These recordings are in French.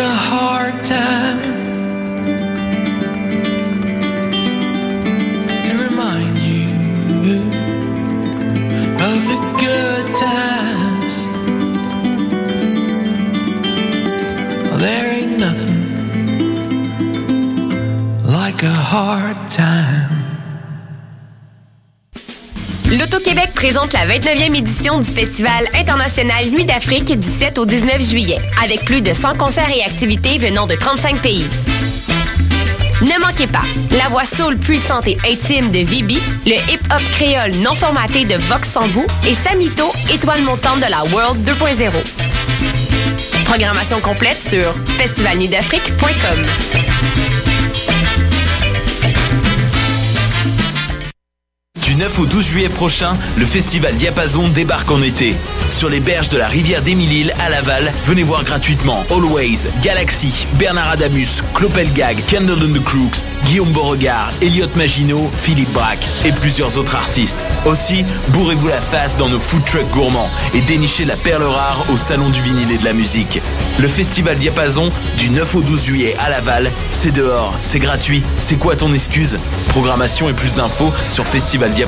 a hard time to remind you of the good times. Well, there ain't nothing like a hard time. L'Auto-Québec présente la 29e édition du Festival international Nuit d'Afrique du 7 au 19 juillet, avec plus de 100 concerts et activités venant de 35 pays. Ne manquez pas la voix soul puissante et intime de Vibi, le hip-hop créole non formaté de Vox Sambou et Samito, étoile montante de la World 2.0. Programmation complète sur festivalnuitdafrique.com. 9 au 12 juillet prochain, le festival Diapason débarque en été. Sur les berges de la rivière d'Émile à Laval, venez voir gratuitement Always, Galaxy, Bernard Adamus, Clopelgag, Candle and the Crooks, Guillaume Beauregard, Elliot Maginot, Philippe Braque et plusieurs autres artistes. Aussi, bourrez-vous la face dans nos food trucks gourmands et dénichez la perle rare au Salon du vinyle et de la musique. Le festival Diapason, du 9 au 12 juillet à Laval, c'est dehors, c'est gratuit. C'est quoi ton excuse? Programmation et plus d'infos sur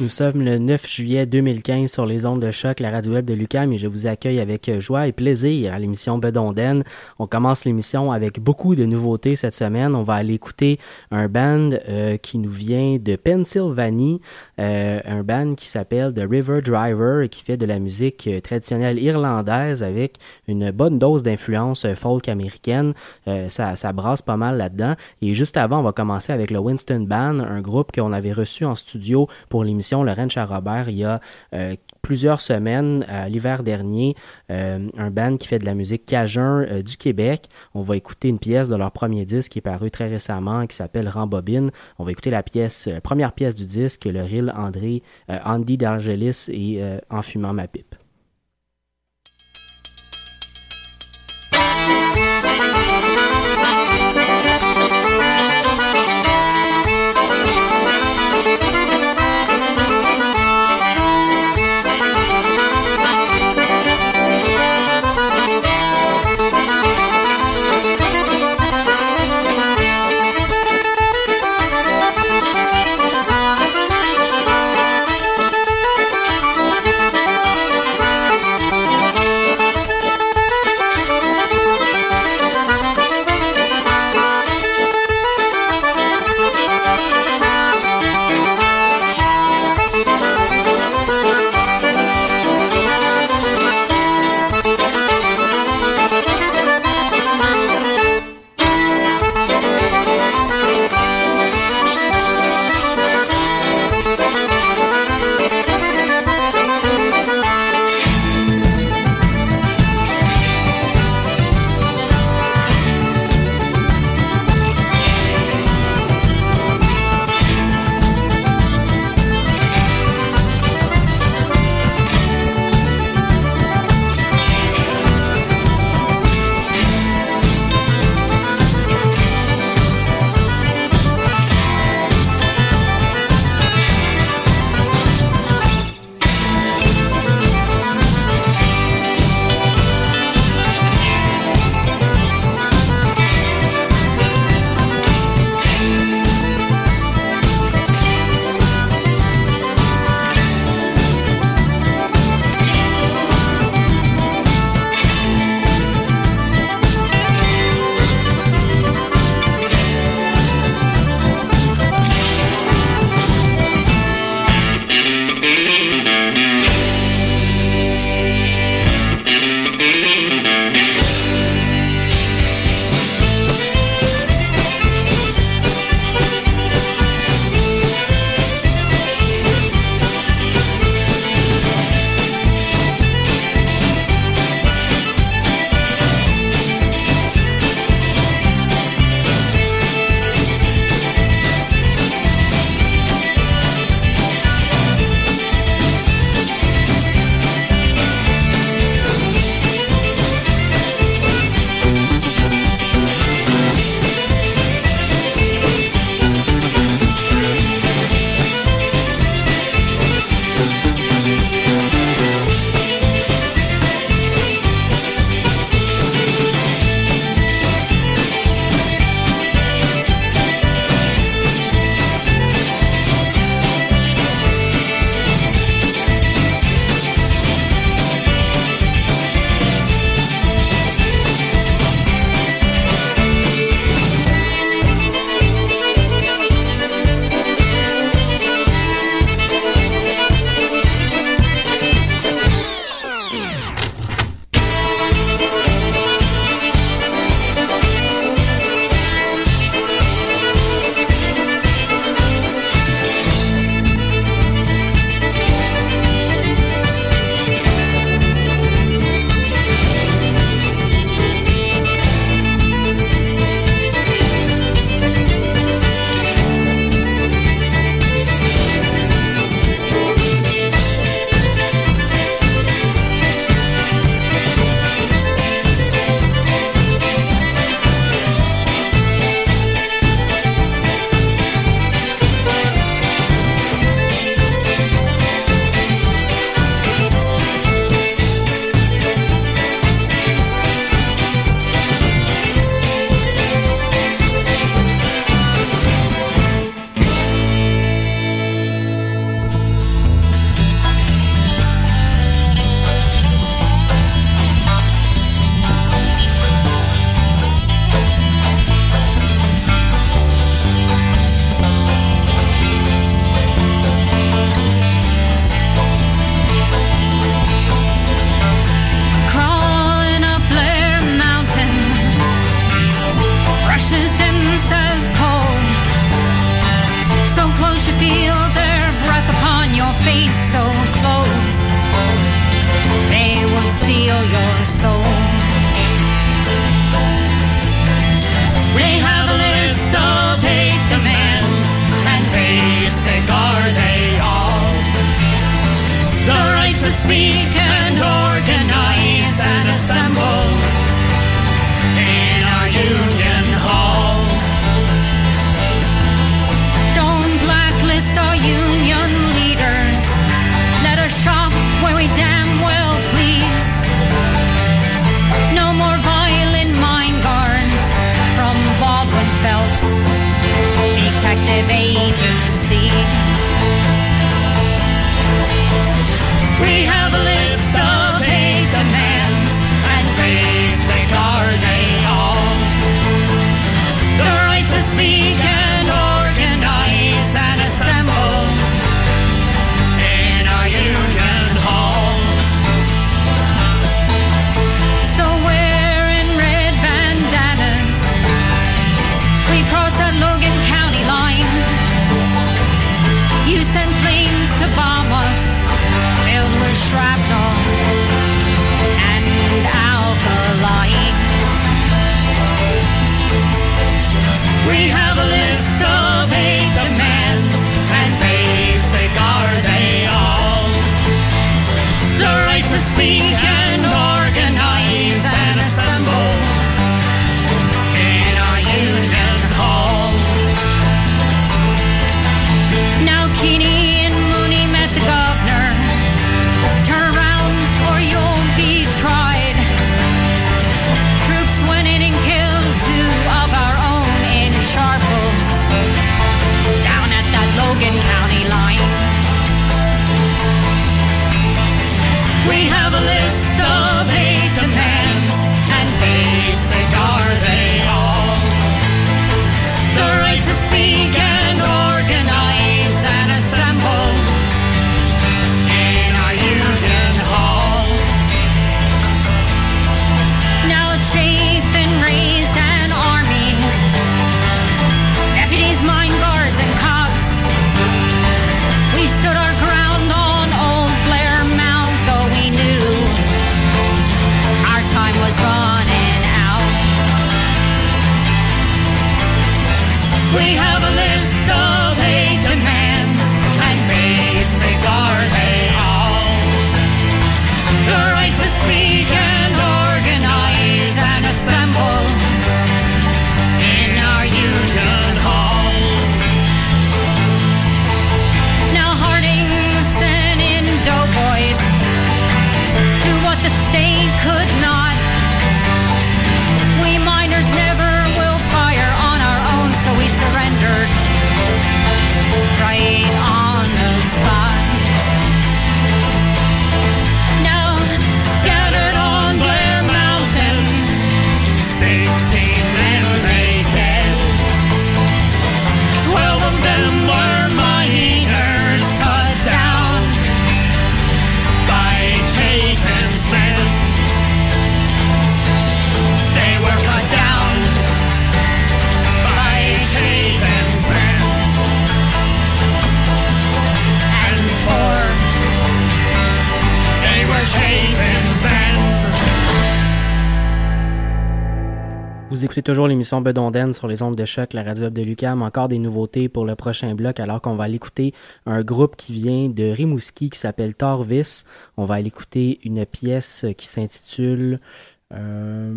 Nous sommes le 9 juillet 2015 sur les ondes de choc, la radio web de Lucam et je vous accueille avec joie et plaisir à l'émission Bedonden. On commence l'émission avec beaucoup de nouveautés cette semaine. On va aller écouter un band euh, qui nous vient de Pennsylvanie, euh, un band qui s'appelle The River Driver et qui fait de la musique euh, traditionnelle irlandaise avec une bonne dose d'influence euh, folk américaine. Euh, ça, ça brasse pas mal là-dedans. Et juste avant, on va commencer avec le Winston Band, un groupe qu'on avait reçu en studio pour l'émission Le Ranch à Robert il y a euh, plusieurs semaines, à l'hiver dernier, euh, un band qui fait de la musique cajun euh, du Québec. On va écouter une pièce de leur premier disque qui est paru très récemment, qui s'appelle Rambobine. On va écouter la pièce, première pièce du disque, le reel André, Andy d'Argelis et En fumant ma pipe. Vous écoutez toujours l'émission Bedonden sur les ondes de choc, la radio de Lucam. Encore des nouveautés pour le prochain bloc, alors qu'on va aller écouter un groupe qui vient de Rimouski qui s'appelle Torvis. On va aller écouter une pièce qui s'intitule euh,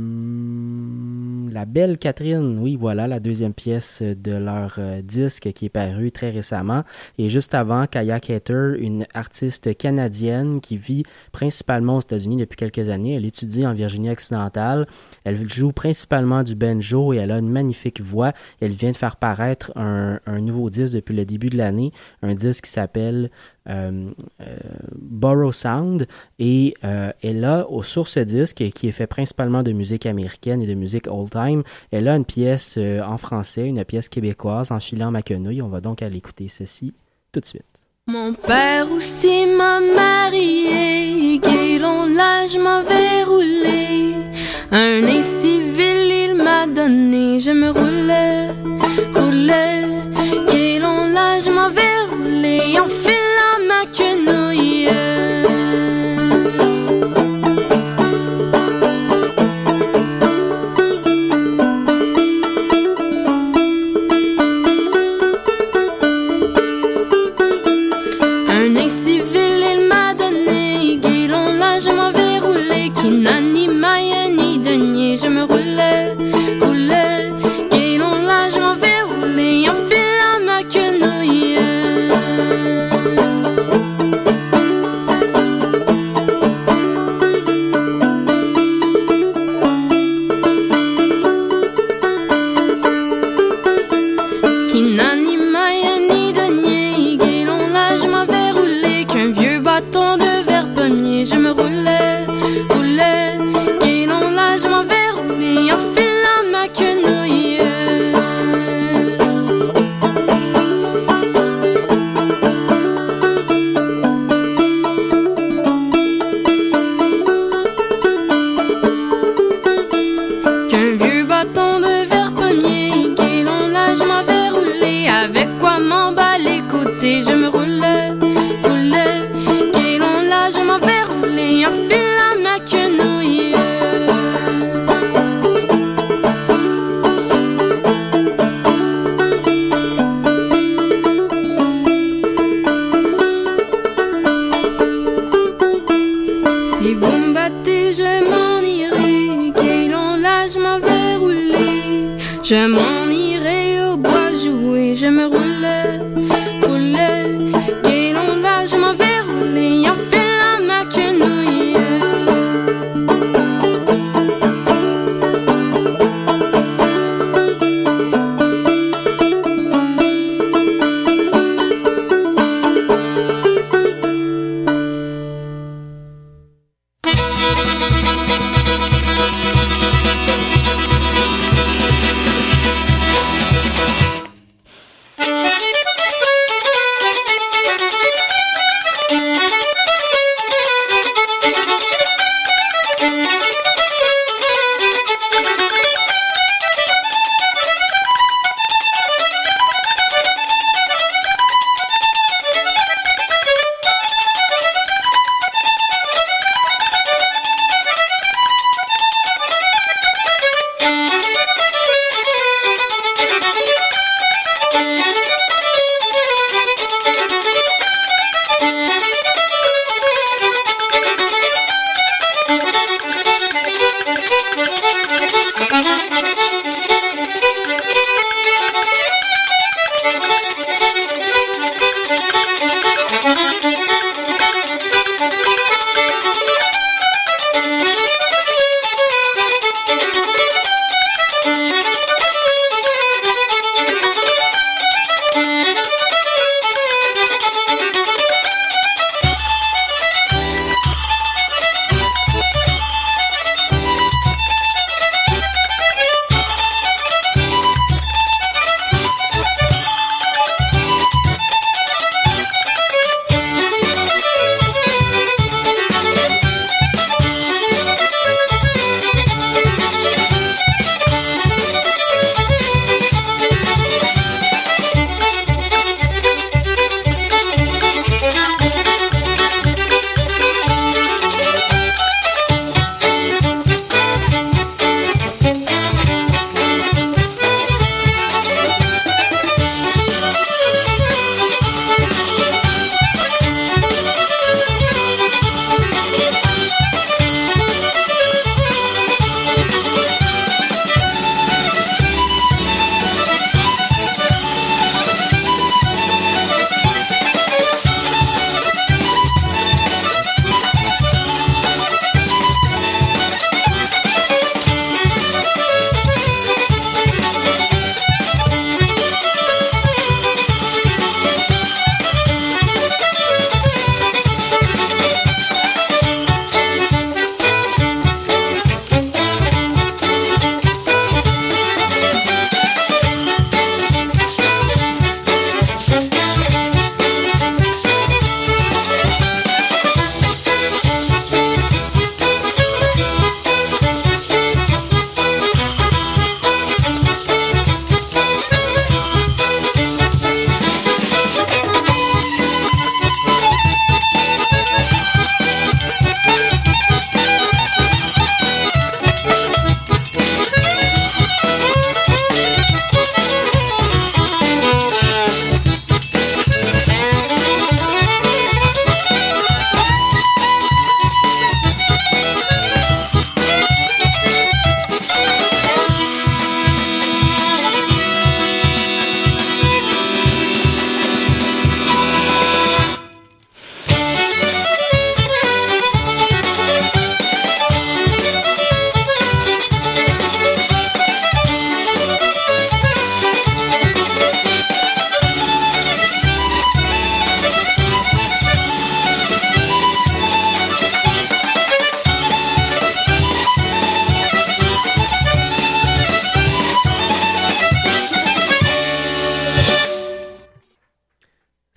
La Belle Catherine. Oui, voilà, la deuxième pièce de leur euh, disque qui est paru très récemment. Et juste avant, Kayak Hatter, une artiste canadienne qui vit principalement aux États-Unis depuis quelques années. Elle étudie en Virginie occidentale. Elle joue principalement du banjo et elle a une magnifique voix. Elle vient de faire paraître un nouveau disque depuis le début de l'année, un disque qui s'appelle euh, euh, Borrow Sound et euh, elle a au sur ce disque qui est fait principalement de musique américaine et de musique old time, elle a une pièce euh, en français, une pièce québécoise en filant ma quenouille. On va donc aller écouter ceci tout de suite. Mon père aussi m'a marié, gay l'âge m'avait roulé. Un incivil il m'a donné, je me roulais,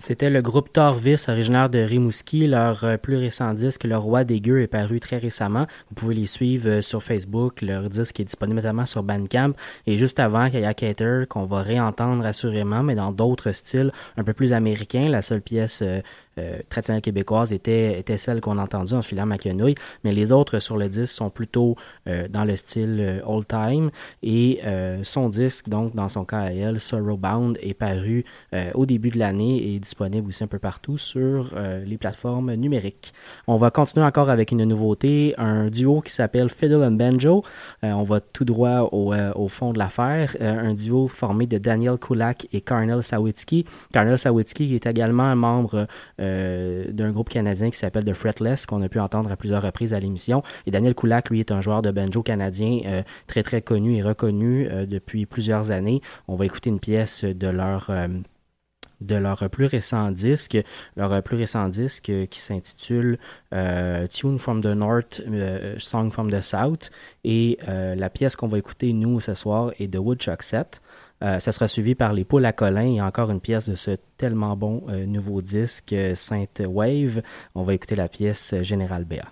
C'était le groupe Torvis, originaire de Rimouski. Leur euh, plus récent disque, Le Roi des Gueux, est paru très récemment. Vous pouvez les suivre euh, sur Facebook. Leur disque est disponible notamment sur Bandcamp. Et juste avant, Kayak Hater, qu'on va réentendre assurément, mais dans d'autres styles un peu plus américains. La seule pièce euh, traditionnelle québécoise était, était celle qu'on a entendue en filant ma quenouille, mais les autres sur le disque sont plutôt dans le style old time et son disque, donc dans son cas à elle, Sorrowbound, est paru au début de l'année et est disponible aussi un peu partout sur les plateformes numériques. On va continuer encore avec une nouveauté, un duo qui s'appelle Fiddle and Banjo. on va tout droit au, au fond de l'affaire, un duo formé de Daniel Kulak et Carnel Sawitsky. Carnel Sawitsky est également un membre euh, d'un groupe canadien qui s'appelle The Fretless, qu'on a pu entendre à plusieurs reprises à l'émission. Et Daniel Kulak, lui, est un joueur de banjo canadien euh, très très connu et reconnu euh, depuis plusieurs années. On va écouter une pièce de leur plus récent disque, leur plus récent disque qui s'intitule Tune from the North, Song from the South. Et la pièce qu'on va écouter, nous, ce soir, est de Woodchuck Set. Euh, ça sera suivi par les poules à Colin et encore une pièce de ce tellement bon euh, nouveau disque Sainte Wave. On va écouter la pièce Général Béa.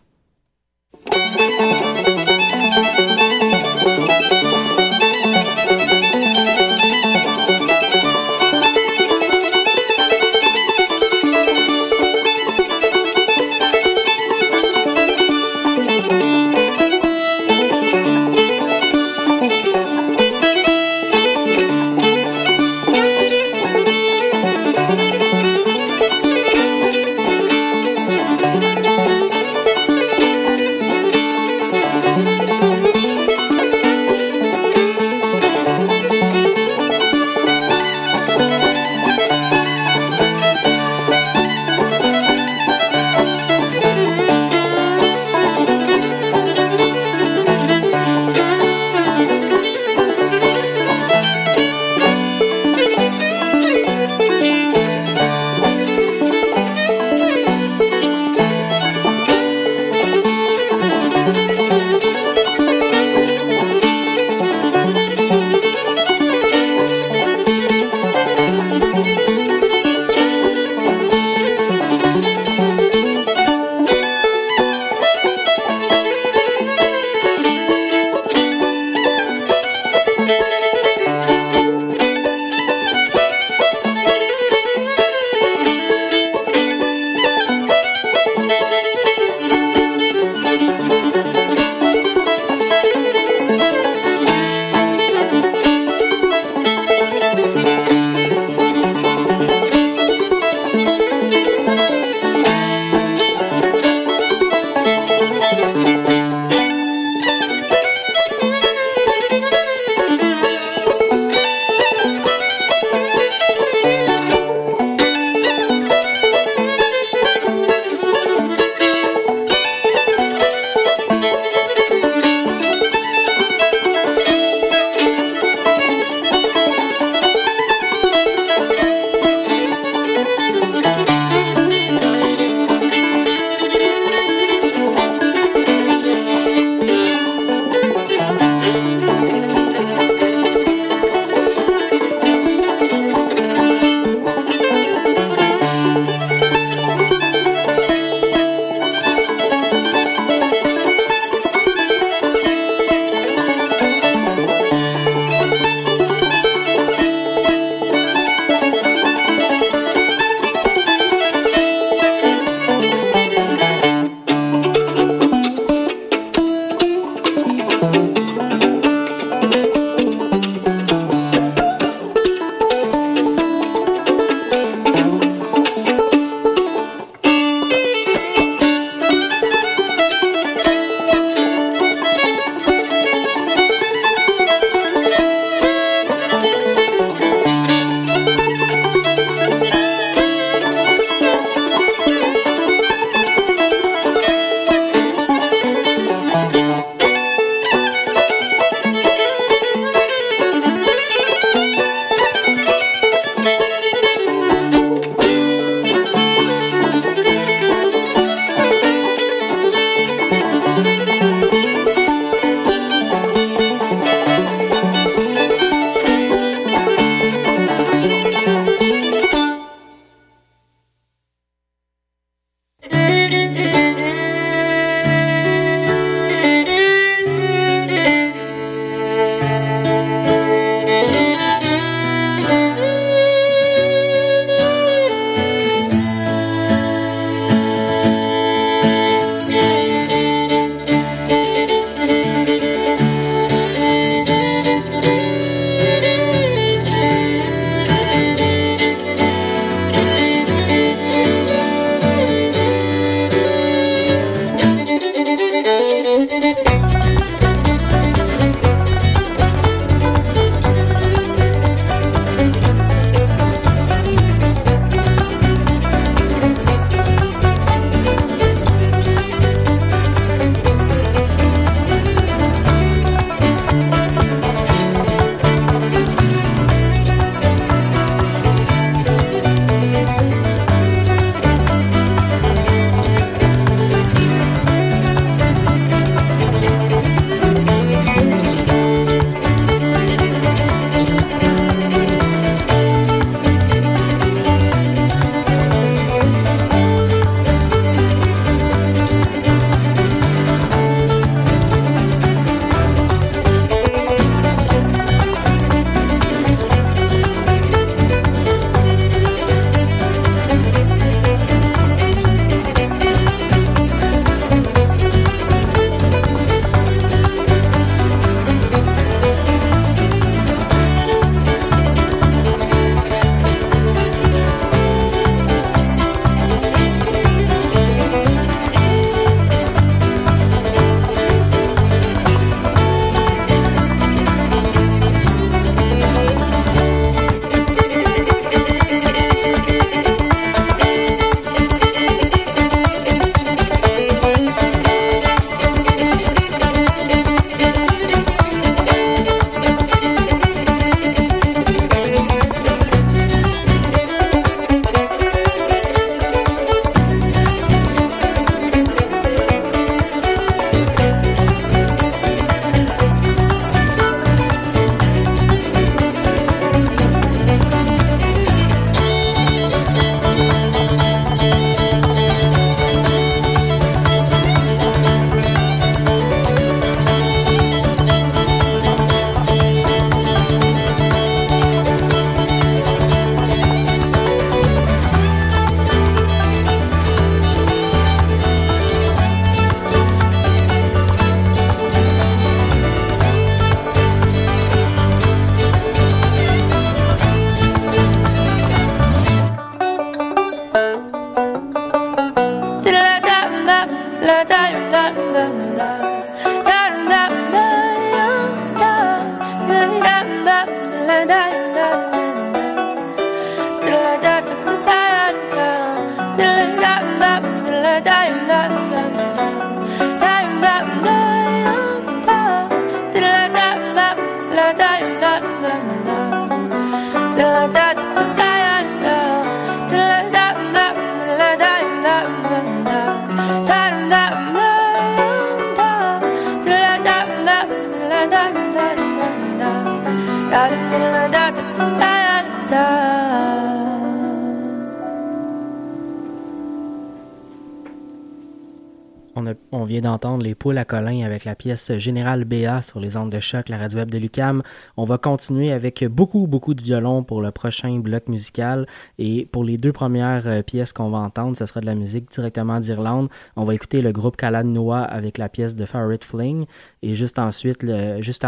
On, les poules à Colin avec la pièce Général BA sur les ondes de choc, la radio web de Lucam. On va continuer avec beaucoup, beaucoup de violon pour le prochain bloc musical. Et pour les deux premières euh, pièces qu'on va entendre, ce sera de la musique directement d'Irlande. On va écouter le groupe Calad Noah avec la pièce de Farid Fling. Et juste ensuite, le, juste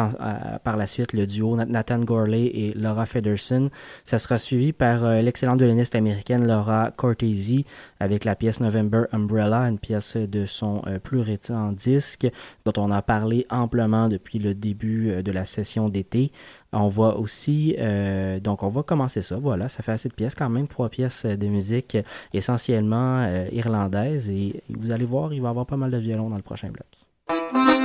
par la suite, le duo Nathan Gorley et Laura Federson. Ça sera suivi par euh, l'excellente violoniste américaine Laura Cortese avec la pièce November Umbrella, une pièce de son euh, plus récent disque dont on a parlé amplement depuis le début euh, de la session d'été. On voit aussi, euh, donc on va commencer ça, voilà, ça fait assez de pièces quand même, trois pièces de musique essentiellement irlandaises et vous allez voir, il va y avoir pas mal de violons dans le prochain bloc.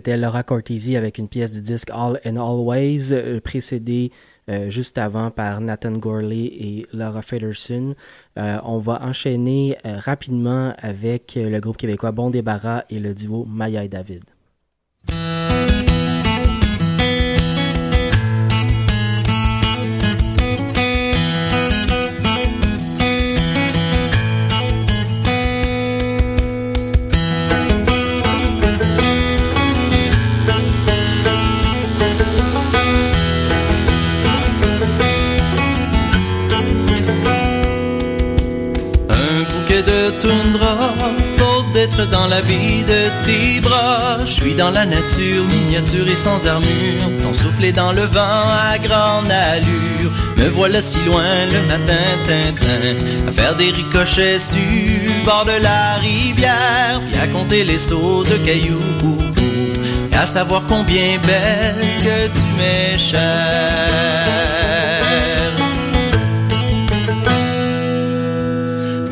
C'était Laura Cortese avec une pièce du disque All and Always, euh, précédée euh, juste avant par Nathan Gorley et Laura Federson. Euh, on va enchaîner rapidement avec le groupe québécois Bon Débarras et le duo Maya et David. Suis dans la nature, miniature et sans armure. Ton souffle est dans le vent à grande allure. Me voilà si loin le matin, tintin, à faire des ricochets sur le bord de la rivière, puis à compter les sauts de cailloux. Et à savoir combien belle que tu m'es chère.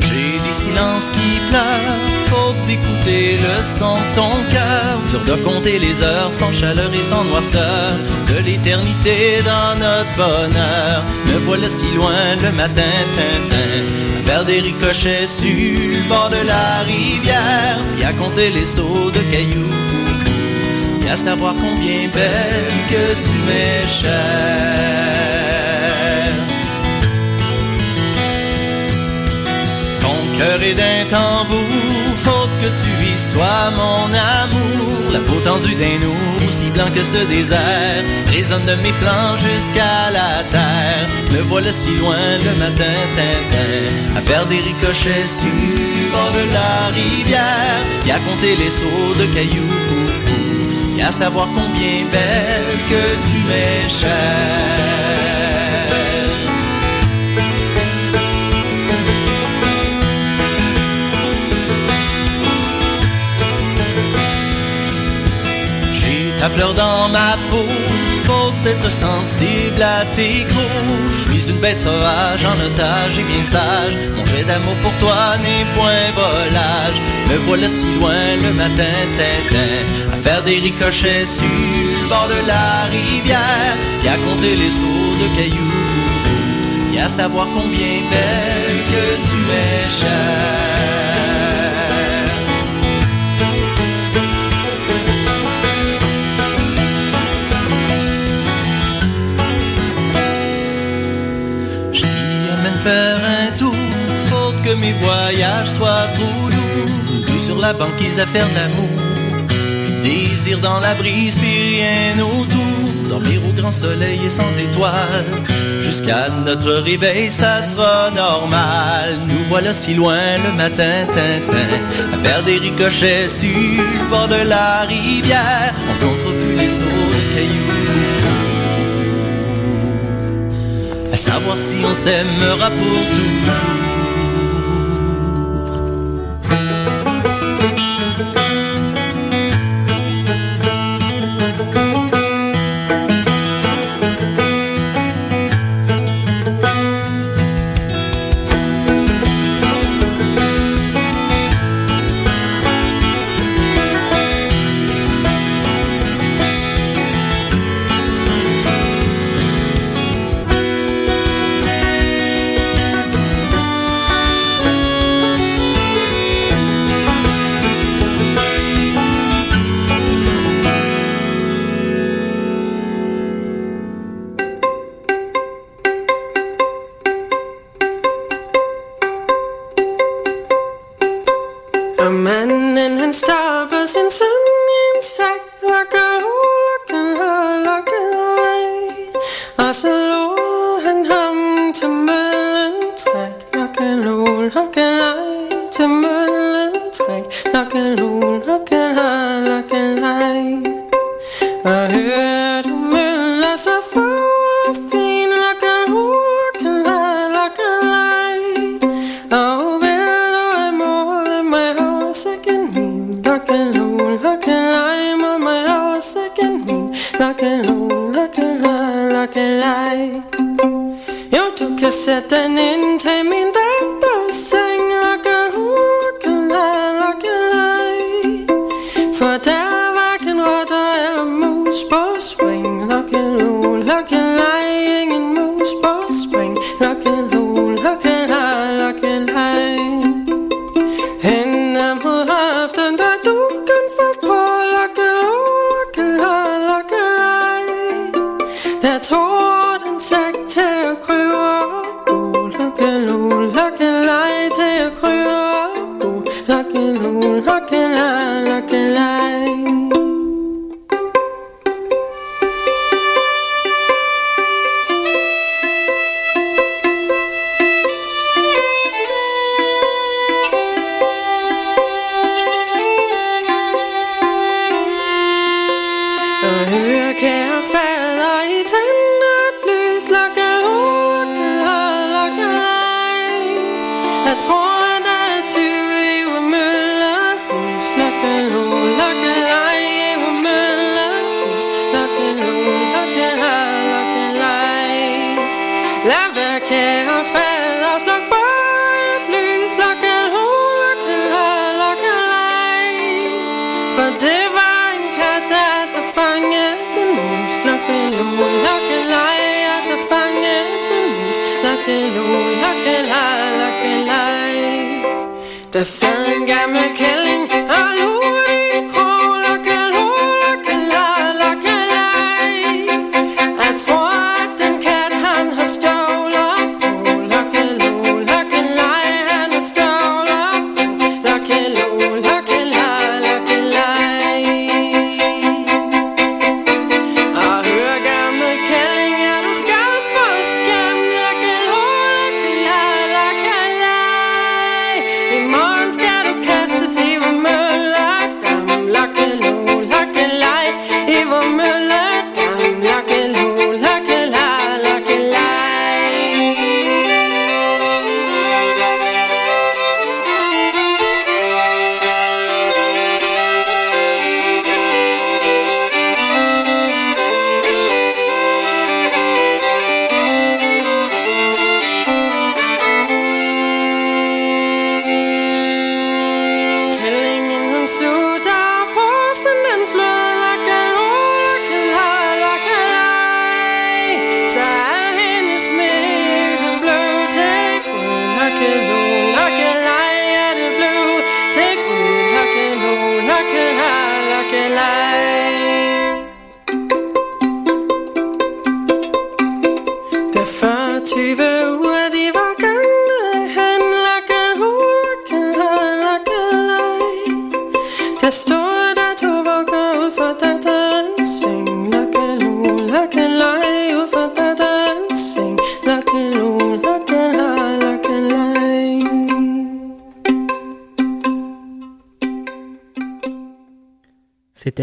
J'ai des silences qui pleurent, faute d'écouter le son de ton cœur. Dur de compter les heures sans chaleur et sans noirceur, de l'éternité dans notre bonheur. Me voilà si loin le matin, tintin, à faire des ricochets sur le bord de la rivière, puis à compter les sauts de cailloux, et à savoir combien belle que tu m'es chère. Ton cœur est d'un tambour, que tu y sois mon amour. La peau tendue d'un ours, aussi blanc que ce désert, résonne de mes flancs jusqu'à la terre. Me voilà si loin le matin, tintin, à faire des ricochets sur le bord de la rivière, et à compter les sauts de cailloux, et à savoir combien belle que tu m'es chère. Ta fleur dans ma peau, faut être sensible à tes crocs. Je suis une bête sauvage, en otage et bien sage. Mon jet d'amour pour toi n'est point volage. Me voilà si loin le matin, tintin, à faire des ricochets sur le bord de la rivière, et à compter les sauts de cailloux, et à savoir combien belle que tu m'es chère. Faire un tour, faut que mes voyages soient trop lourds. Sur la banquise à faire l'amour, désir dans la brise, puis rien autour. Dormir au grand soleil et sans étoiles, jusqu'à notre réveil, ça sera normal. Nous voilà si loin le matin, tintin, à faire des ricochets sur le bord de la rivière. On compte plus les sauts de cailloux. Savoir si on s'aimera pour toujours.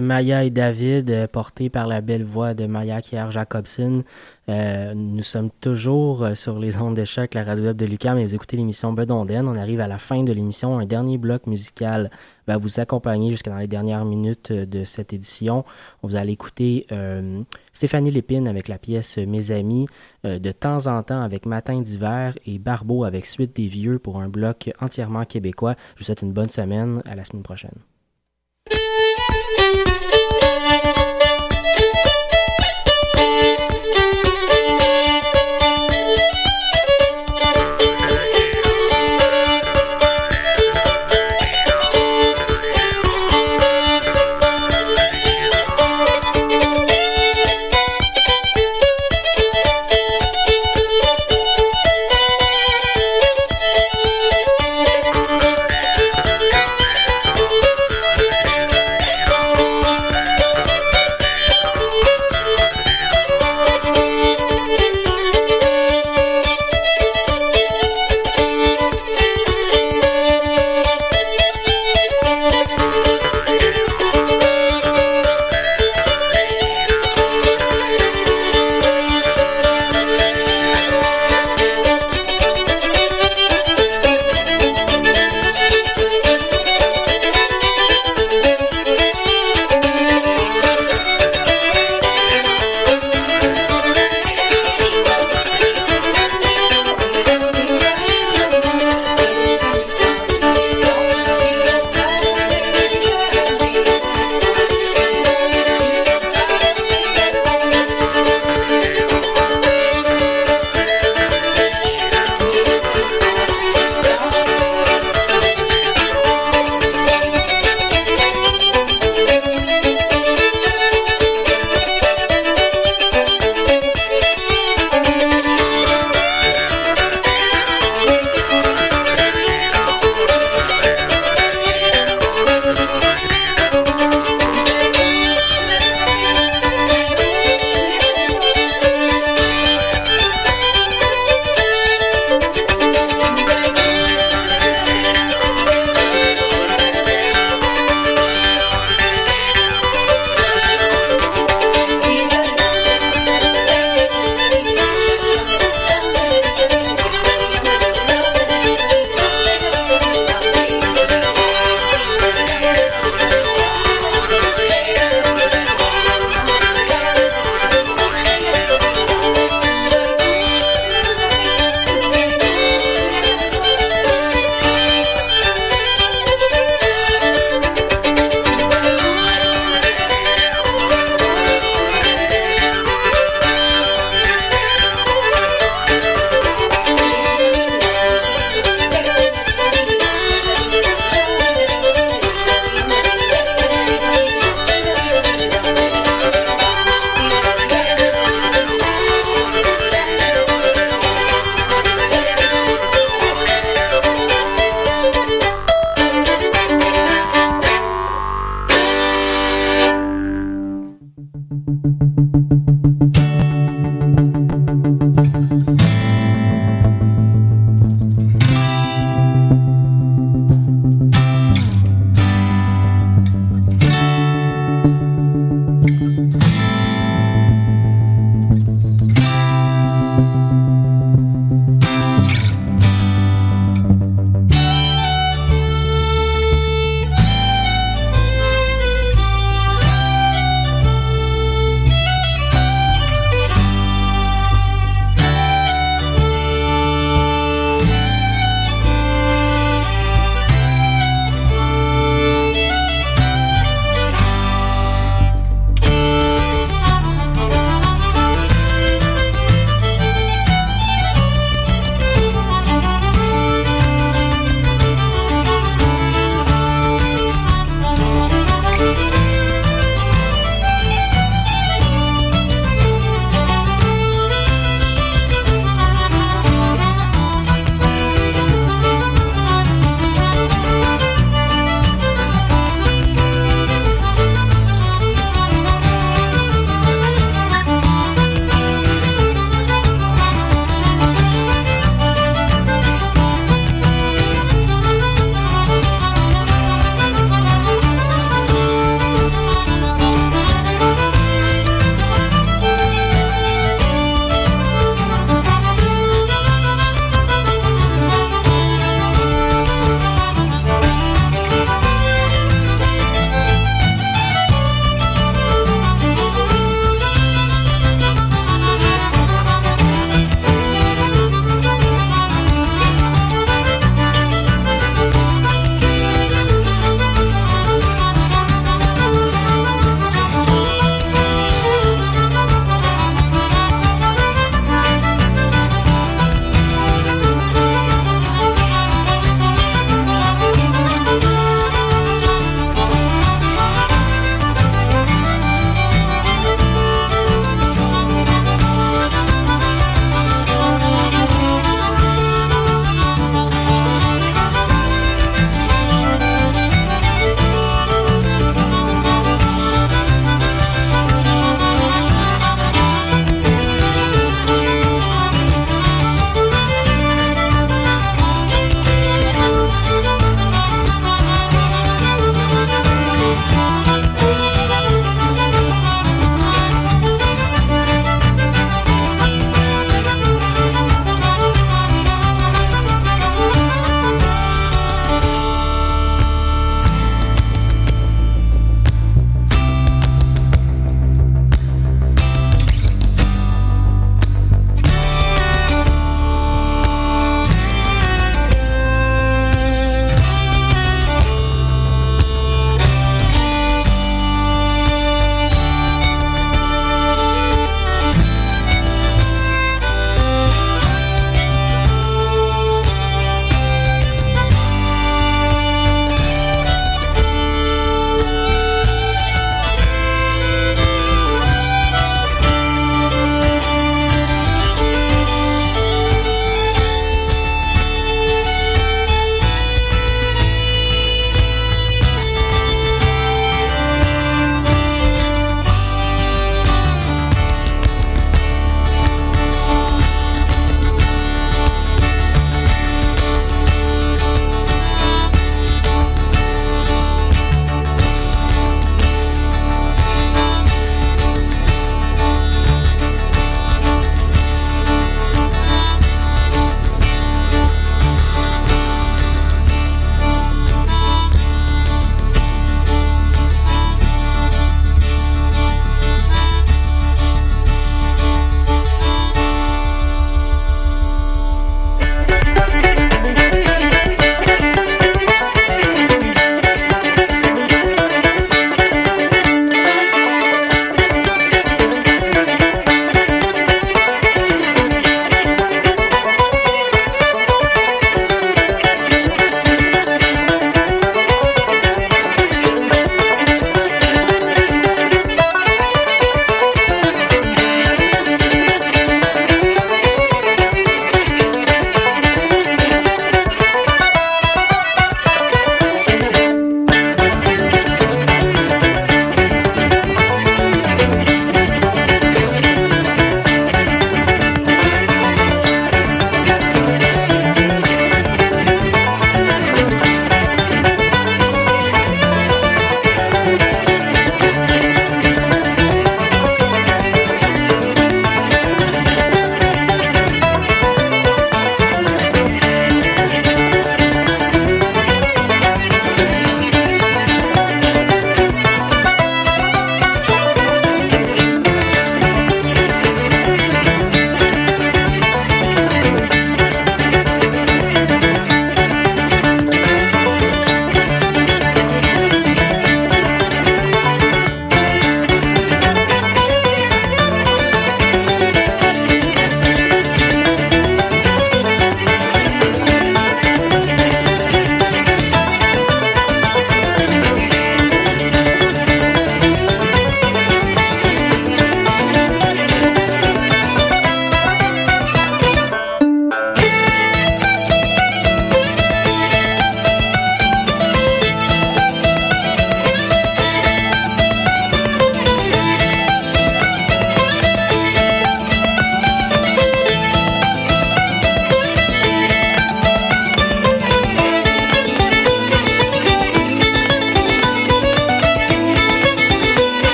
Maya et David, euh, portés par la belle voix de Maya Kier Jacobson. Euh, nous sommes toujours euh, sur les ondes de la radio de Lucas, mais vous écoutez l'émission Bedonden. On arrive à la fin de l'émission. Un dernier bloc musical va vous accompagner jusque dans les dernières minutes de cette édition. Vous allez écouter Stéphanie Lépine avec la pièce Mes amis, de temps en temps avec Matin d'hiver et Barbeau avec Suite des vieux pour un bloc entièrement québécois. Je vous souhaite une bonne semaine. À la semaine prochaine.